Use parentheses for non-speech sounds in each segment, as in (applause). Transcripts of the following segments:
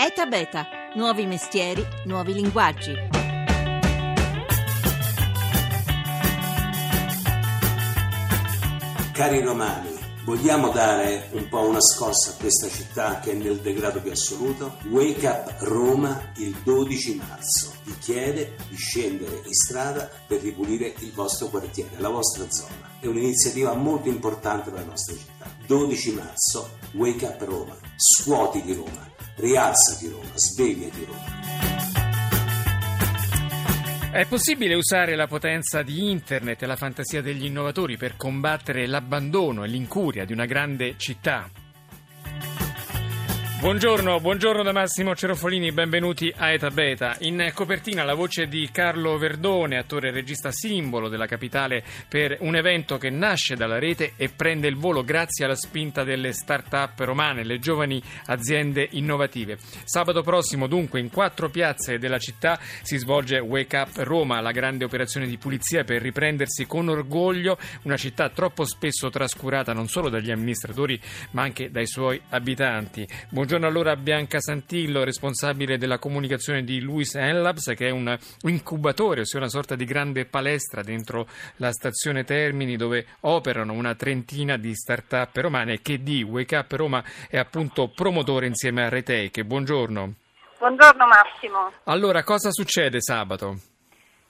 ETA Beta, nuovi mestieri, nuovi linguaggi. Cari romani, vogliamo dare un po' una scossa a questa città che è nel degrado più assoluto? Wake Up Roma il 12 marzo vi chiede di scendere in strada per ripulire il vostro quartiere, la vostra zona. È un'iniziativa molto importante per la nostra città. 12 marzo, Wake Up Roma, scuoti di Roma, rialzati Roma, svegliati Roma. È possibile usare la potenza di Internet e la fantasia degli innovatori per combattere l'abbandono e l'incuria di una grande città? Buongiorno, buongiorno da Massimo Cerofolini, benvenuti a Eta Beta. In copertina la voce di Carlo Verdone, attore e regista simbolo della capitale per un evento che nasce dalla rete e prende il volo grazie alla spinta delle start-up romane, le giovani aziende innovative. Sabato prossimo dunque in quattro piazze della città si svolge Wake Up Roma, la grande operazione di pulizia per riprendersi con orgoglio una città troppo spesso trascurata non solo dagli amministratori ma anche dai suoi abitanti. Buongiorno Buongiorno allora a Bianca Santillo, responsabile della comunicazione di Luis Enlabs, che è un incubatore, ossia una sorta di grande palestra dentro la stazione Termini dove operano una trentina di start-up romane che di Wake Up Roma è appunto promotore insieme a Retake. Buongiorno. Buongiorno Massimo. Allora, cosa succede sabato?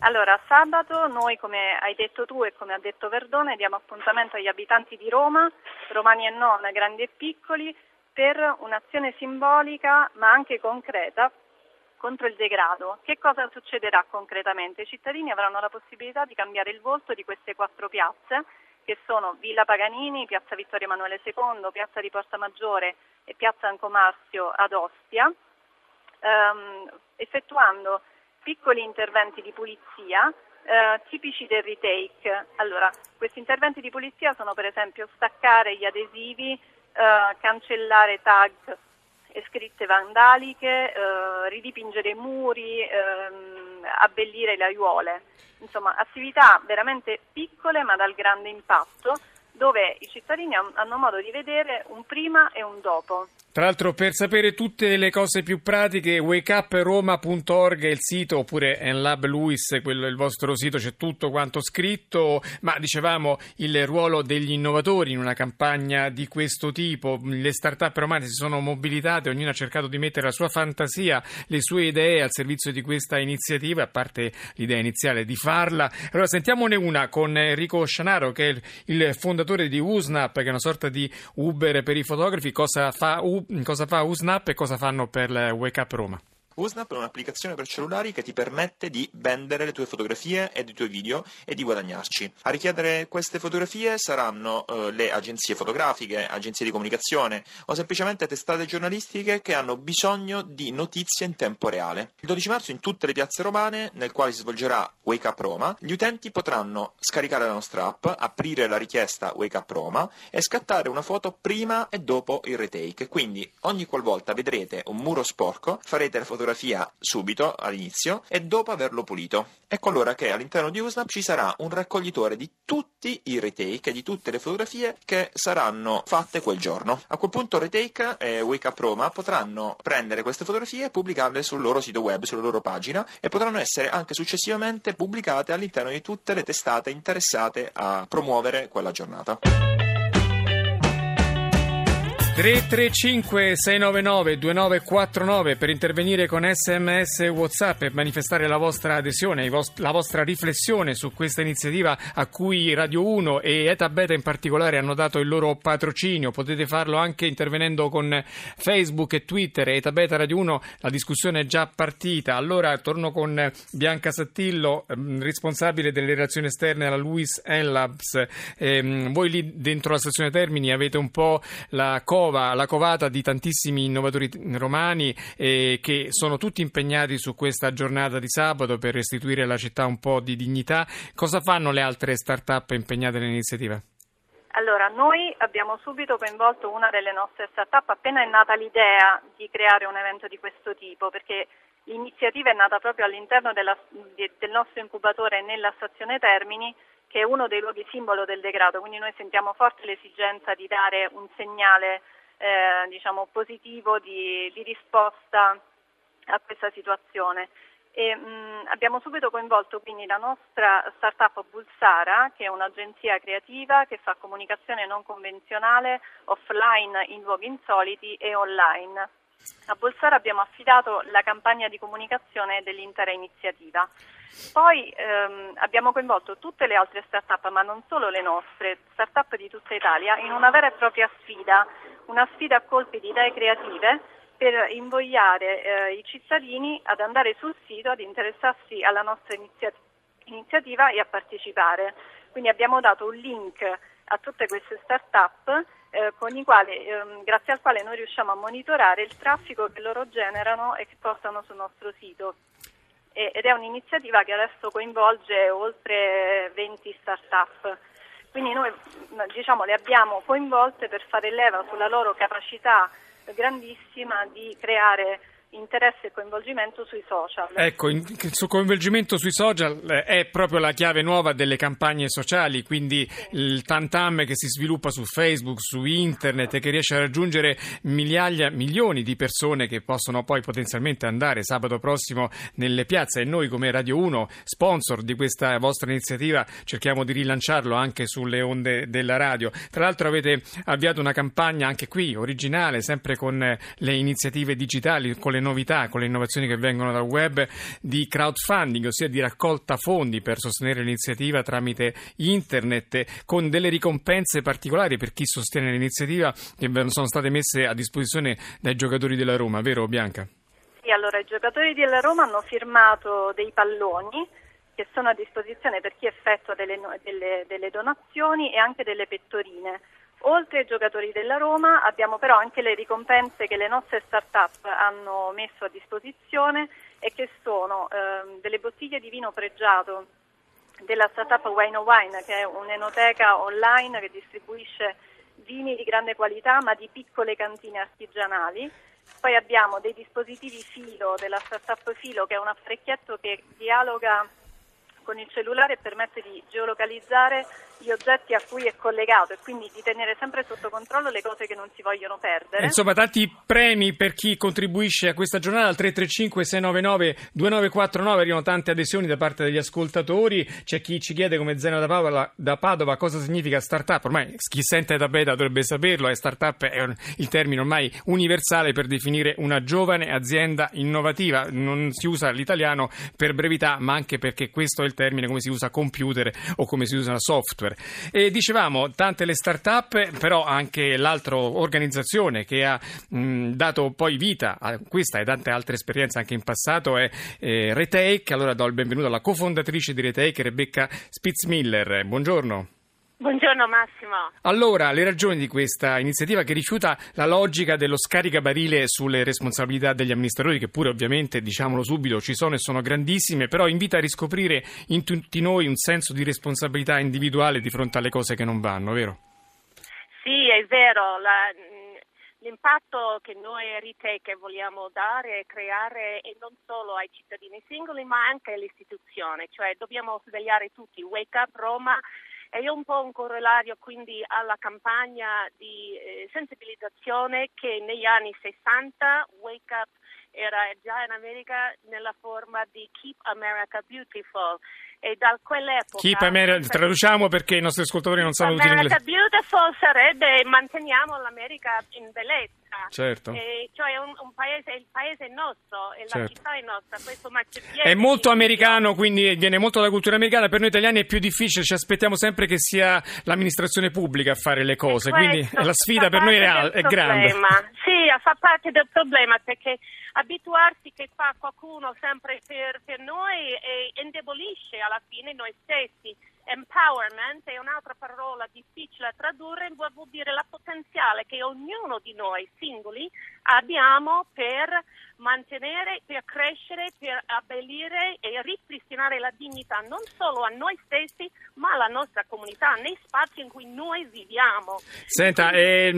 Allora, sabato noi, come hai detto tu e come ha detto Verdone, diamo appuntamento agli abitanti di Roma, romani e non, grandi e piccoli, per un'azione simbolica ma anche concreta contro il degrado. Che cosa succederà concretamente? I cittadini avranno la possibilità di cambiare il volto di queste quattro piazze che sono Villa Paganini, Piazza Vittorio Emanuele II, Piazza di Porta Maggiore e Piazza Ancomarsio ad Ostia, ehm, effettuando piccoli interventi di pulizia eh, tipici del retake. Allora, questi interventi di pulizia sono per esempio staccare gli adesivi eh, cancellare tag e scritte vandaliche, eh, ridipingere muri, ehm, abbellire le aiuole. Insomma, attività veramente piccole ma dal grande impatto dove i cittadini hanno modo di vedere un prima e un dopo. Tra l'altro per sapere tutte le cose più pratiche wakeuproma.org è il sito oppure Enlab Luis, quello il vostro sito, c'è tutto quanto scritto, ma dicevamo il ruolo degli innovatori in una campagna di questo tipo, le start-up romane si sono mobilitate, ognuno ha cercato di mettere la sua fantasia, le sue idee al servizio di questa iniziativa, a parte l'idea iniziale di farla. Allora sentiamone una con Enrico Scianaro che è il fondatore di USNAP, che è una sorta di Uber per i fotografi, cosa fa Uber? Cosa fa USNAP e cosa fanno per Wake Up Roma. USNAP è un'applicazione per cellulari che ti permette di vendere le tue fotografie ed i tuoi video e di guadagnarci. A richiedere queste fotografie saranno eh, le agenzie fotografiche, agenzie di comunicazione o semplicemente testate giornalistiche che hanno bisogno di notizie in tempo reale. Il 12 marzo in tutte le piazze romane, nel quale si svolgerà Wake Up Roma, gli utenti potranno scaricare la nostra app, aprire la richiesta Wake Up Roma e scattare una foto prima e dopo il retake. Quindi ogni qualvolta vedrete un muro sporco, farete la fotografia fotografia subito all'inizio e dopo averlo pulito. Ecco allora che all'interno di Usnap ci sarà un raccoglitore di tutti i retake, di tutte le fotografie che saranno fatte quel giorno. A quel punto Retake e Wake Up Roma potranno prendere queste fotografie e pubblicarle sul loro sito web, sulla loro pagina e potranno essere anche successivamente pubblicate all'interno di tutte le testate interessate a promuovere quella giornata. 335 699 2949 per intervenire con sms e whatsapp e manifestare la vostra adesione, la vostra riflessione su questa iniziativa a cui Radio 1 e Eta Beta in particolare hanno dato il loro patrocinio. Potete farlo anche intervenendo con Facebook e Twitter. Eta Beta Radio 1, la discussione è già partita. Allora torno con Bianca Sattillo, ehm, responsabile delle relazioni esterne alla Luis Labs. Eh, voi lì dentro la stazione Termini avete un po' la cosa cova, la covata di tantissimi innovatori romani eh, che sono tutti impegnati su questa giornata di sabato per restituire alla città un po' di dignità. Cosa fanno le altre start-up impegnate nell'iniziativa? Allora, noi abbiamo subito coinvolto una delle nostre start-up appena è nata l'idea di creare un evento di questo tipo, perché l'iniziativa è nata proprio all'interno della, del nostro incubatore nella stazione Termini, che è uno dei luoghi simbolo del degrado, quindi noi sentiamo forte l'esigenza di dare un segnale eh, diciamo, positivo di, di risposta a questa situazione. E, mh, abbiamo subito coinvolto quindi la nostra startup Bulsara, che è un'agenzia creativa che fa comunicazione non convenzionale offline in luoghi insoliti e online. A Bolsara abbiamo affidato la campagna di comunicazione dell'intera iniziativa. Poi ehm, abbiamo coinvolto tutte le altre start-up, ma non solo le nostre, start-up di tutta Italia, in una vera e propria sfida, una sfida a colpi di idee creative per invogliare eh, i cittadini ad andare sul sito, ad interessarsi alla nostra inizia- iniziativa e a partecipare. Quindi abbiamo dato un link a tutte queste start-up eh, quali, ehm, grazie al quale noi riusciamo a monitorare il traffico che loro generano e che portano sul nostro sito. E, ed è un'iniziativa che adesso coinvolge oltre 20 start-up. Quindi noi diciamo, le abbiamo coinvolte per fare leva sulla loro capacità grandissima di creare interesse e coinvolgimento sui social. Ecco, il suo coinvolgimento sui social eh, è proprio la chiave nuova delle campagne sociali, quindi il tantam che si sviluppa su Facebook, su internet e che riesce a raggiungere migliaia, milioni di persone che possono poi potenzialmente andare sabato prossimo nelle piazze e noi come Radio 1, sponsor di questa vostra iniziativa, cerchiamo di rilanciarlo anche sulle onde della radio. Tra l'altro avete avviato una campagna anche qui, originale, sempre con le iniziative digitali, con le novità, con le innovazioni che vengono dal web di crowdfunding, ossia di raccolta fondi per sostenere l'iniziativa tramite internet, con delle ricompense particolari per chi sostiene l'iniziativa che sono state messe a disposizione dai giocatori della Roma, vero Bianca? Sì, allora i giocatori della Roma hanno firmato dei palloni che sono a disposizione per chi effettua delle, delle, delle donazioni e anche delle pettorine. Oltre ai giocatori della Roma abbiamo però anche le ricompense che le nostre start-up hanno messo a disposizione e che sono ehm, delle bottiglie di vino pregiato della startup Wine Wine che è un'enoteca online che distribuisce vini di grande qualità ma di piccole cantine artigianali. Poi abbiamo dei dispositivi filo della startup Filo che è un apparecchietto che dialoga con il cellulare permette di geolocalizzare gli oggetti a cui è collegato e quindi di tenere sempre sotto controllo le cose che non si vogliono perdere. Insomma, tanti premi per chi contribuisce a questa giornata al 335 699 2949 arrivano tante adesioni da parte degli ascoltatori. C'è chi ci chiede come Zeno da Padova, da Padova cosa significa startup. Ormai chi sente da beta dovrebbe saperlo, e startup è un, il termine ormai universale per definire una giovane azienda innovativa. Non si usa l'italiano per brevità, ma anche perché questo è il termine come si usa computer o come si usa software. E dicevamo, tante le start-up, però anche l'altra organizzazione che ha mh, dato poi vita a questa e tante altre esperienze anche in passato è eh, Retake. Allora do il benvenuto alla cofondatrice di Retake, Rebecca Spitzmiller. Buongiorno. Buongiorno Massimo. Allora, le ragioni di questa iniziativa che rifiuta la logica dello scaricabarile sulle responsabilità degli amministratori, che pure ovviamente, diciamolo subito, ci sono e sono grandissime, però invita a riscoprire in tutti noi un senso di responsabilità individuale di fronte alle cose che non vanno, vero? Sì, è vero. La, l'impatto che noi Retake vogliamo dare è creare e non solo ai cittadini singoli, ma anche all'istituzione, cioè dobbiamo svegliare tutti. Wake Up Roma è un po' un corollario quindi alla campagna di eh, sensibilizzazione che negli anni 60 Wake Up era già in America nella forma di Keep America Beautiful e da quell'epoca... Keep America, traduciamo perché i nostri ascoltatori non sanno tutti l'inglese. America Beautiful sarebbe manteniamo l'America in bellezza. Certo. E cioè un, un paese, il paese è nostro e certo. la città è nostra. Questo è molto americano, quindi viene molto dalla cultura americana. Per noi italiani è più difficile, ci aspettiamo sempre che sia l'amministrazione pubblica a fare le cose, quindi (laughs) la sfida per noi è, è grande. Sì, fa parte del problema perché abituarsi che fa qualcuno sempre per, per noi indebolisce alla fine noi stessi. Empowerment è un'altra parola difficile da tradurre, vuol dire la potenziale che ognuno di noi singoli abbiamo per mantenere, per crescere, per abbellire e ripristinare la dignità non solo a noi stessi ma alla nostra comunità, nei spazi in cui noi viviamo. Senta, eh,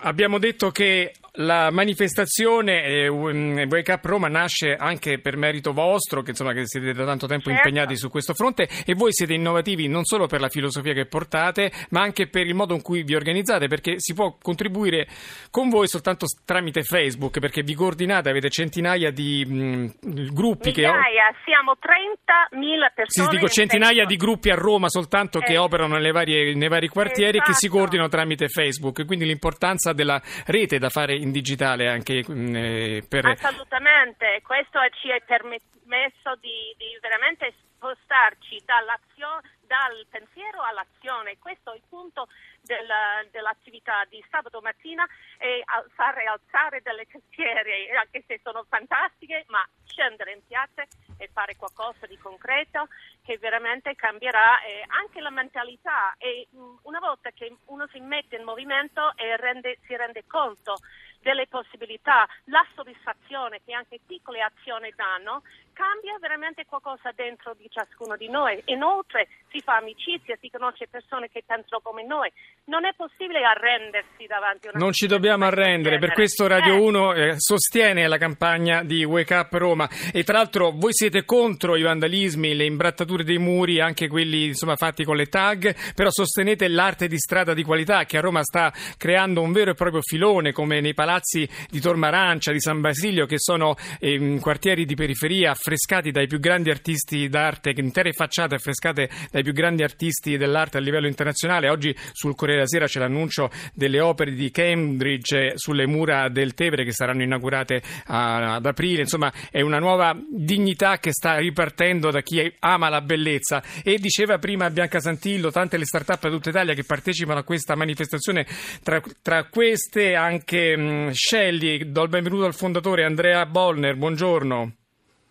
abbiamo detto che la manifestazione eh, Wake Up Roma nasce anche per merito vostro, che, insomma, che siete da tanto tempo certo. impegnati su questo fronte e voi siete in innovativi non solo per la filosofia che portate, ma anche per il modo in cui vi organizzate, perché si può contribuire con voi soltanto tramite Facebook, perché vi coordinate, avete centinaia di mh, gruppi Migliaia, che... siamo 30.000 persone. Sì, dico centinaia di gruppi a Roma soltanto che Eh. operano nelle varie- nei vari quartieri e che si Esatto. coordinano tramite Facebook, quindi l'importanza della rete da fare in digitale anche mh, eh, per... Assolutamente, questo ci è permesso di, di veramente spostarci dal pensiero all'azione. Questo è il punto della- dell'attività di sabato mattina e fare alzare delle tastiere, anche se sono fantastiche, ma scendere in piazza e fare qualcosa di concreto che veramente cambierà eh, anche la mentalità e mh, una volta che uno si mette in movimento e rende- si rende conto delle possibilità, la soddisfazione che anche piccole azioni danno, cambia veramente qualcosa dentro di ciascuno di noi. Inoltre si fa amicizia, si conosce persone che pensano come noi. Non è possibile arrendersi davanti a una Non ci dobbiamo arrendere, per questo Radio Eh, 1 eh, sostiene la campagna di Wake Up Roma e tra l'altro voi siete contro i vandalismi, le imbrattature dei muri, anche quelli insomma, fatti con le tag, però sostenete l'arte di strada di qualità che a Roma sta creando un vero e proprio filone come nei palazzi di Tormarancia, di San Basilio che sono ehm, quartieri di periferia affrescati dai più grandi artisti d'arte, intere facciate affrescate dai più grandi artisti dell'arte a livello internazionale. Oggi sul Corriere della Sera c'è l'annuncio delle opere di Cambridge sulle mura del Tevere che saranno inaugurate a- ad aprile. Insomma, è una nuova dignità che sta ripartendo da chi ama la bellezza. E diceva prima Bianca Santillo, tante le start-up da tutta Italia che partecipano a questa manifestazione, tra, tra queste anche mh, Shelly. Do il benvenuto al fondatore Andrea Bollner. Buongiorno.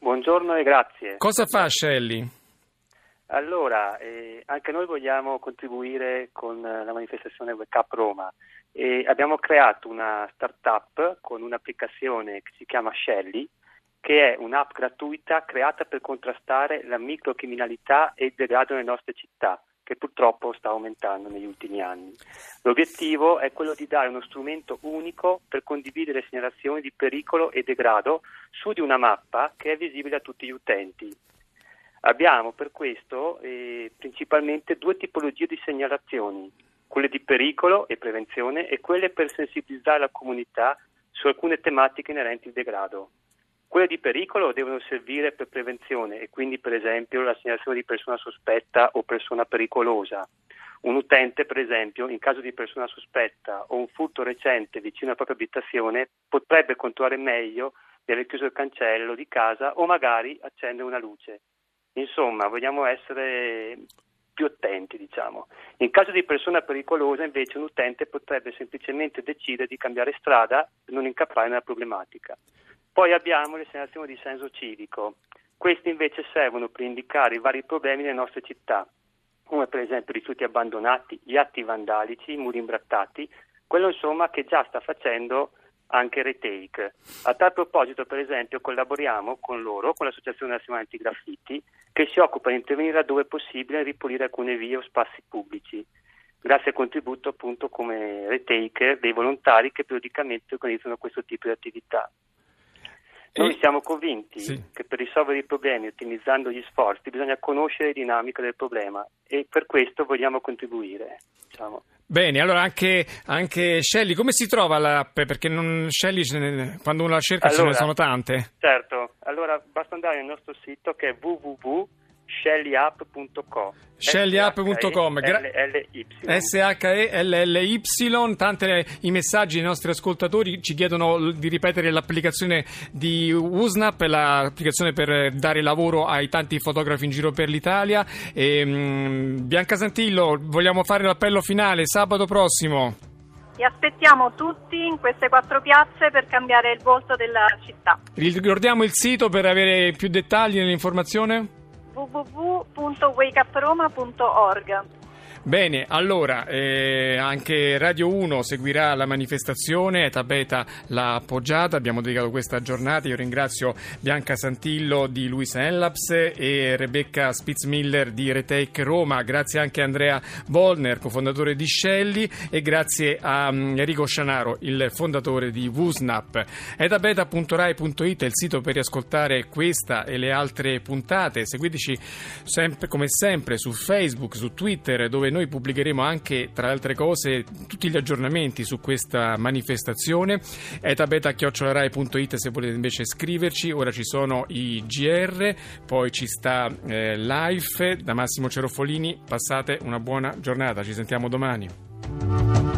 Buongiorno e grazie. Cosa fa Shelly? Allora, eh, anche noi vogliamo contribuire con eh, la manifestazione Wake Up Roma e abbiamo creato una startup con un'applicazione che si chiama Shelly, che è un'app gratuita creata per contrastare la microcriminalità e il degrado nelle nostre città, che purtroppo sta aumentando negli ultimi anni. L'obiettivo è quello di dare uno strumento unico per condividere segnalazioni di pericolo e degrado su di una mappa che è visibile a tutti gli utenti. Abbiamo per questo eh, principalmente due tipologie di segnalazioni, quelle di pericolo e prevenzione e quelle per sensibilizzare la comunità su alcune tematiche inerenti al degrado. Quelle di pericolo devono servire per prevenzione e quindi per esempio la segnalazione di persona sospetta o persona pericolosa. Un utente, per esempio, in caso di persona sospetta o un furto recente vicino alla propria abitazione, potrebbe controllare meglio di aver chiuso il cancello di casa o magari accendere una luce. Insomma, vogliamo essere più attenti, diciamo. In caso di persona pericolosa, invece, un utente potrebbe semplicemente decidere di cambiare strada per non incappare nella problematica. Poi abbiamo segnalazioni di senso civico. Queste invece servono per indicare i vari problemi nelle nostre città, come per esempio rifiuti abbandonati, gli atti vandalici, i muri imbrattati, quello insomma che già sta facendo anche Retake. A tal proposito, per esempio, collaboriamo con loro, con l'Associazione Nazionale Antigraffiti, che si occupa di intervenire laddove è possibile e ripulire alcune vie o spazi pubblici, grazie al contributo appunto come Retake dei volontari che periodicamente organizzano questo tipo di attività. Noi siamo convinti Sì. che per risolvere i problemi ottimizzando gli sforzi bisogna conoscere le dinamiche del problema e per questo vogliamo contribuire. Diciamo. Bene, allora anche, anche Shelly, come si trova l'app? Perché non, Shelly, ce ne- quando uno la cerca ce ne Allora, sono tante. Certo, allora basta andare nel nostro sito che è www.shellyapp.com Shellyapp.com, gra- S-H-E-L-L-Y. Tanti i messaggi dei nostri ascoltatori ci chiedono di ripetere l'applicazione di USNAP, l'applicazione per dare lavoro ai tanti fotografi in giro per l'Italia. E, mm, Bianca Santillo, vogliamo fare l'appello finale sabato prossimo. Vi aspettiamo tutti in queste quattro piazze per cambiare il volto della città. Ricordiamo il sito per avere più dettagli nell'informazione? www.wakeuproma.org Bene, allora eh, anche Radio 1 seguirà la manifestazione, Eta Beta l'ha appoggiata, abbiamo dedicato questa giornata, io ringrazio Bianca Santillo di Luisa Enlaps e Rebecca Spitzmiller di Retake Roma, grazie anche a Andrea Volner, cofondatore di Scelli e grazie a um, Enrico Scianaro, il fondatore di WUSNAP. etabeta.rai.it è il sito per riascoltare questa e le altre puntate, seguiteci sempre, come sempre su Facebook, su Twitter dove noi pubblicheremo anche, tra altre cose, tutti gli aggiornamenti su questa manifestazione. etabeta.rai.it se volete invece scriverci. Ora ci sono i GR, poi ci sta eh, Life da Massimo Cerofolini. Passate una buona giornata, ci sentiamo domani.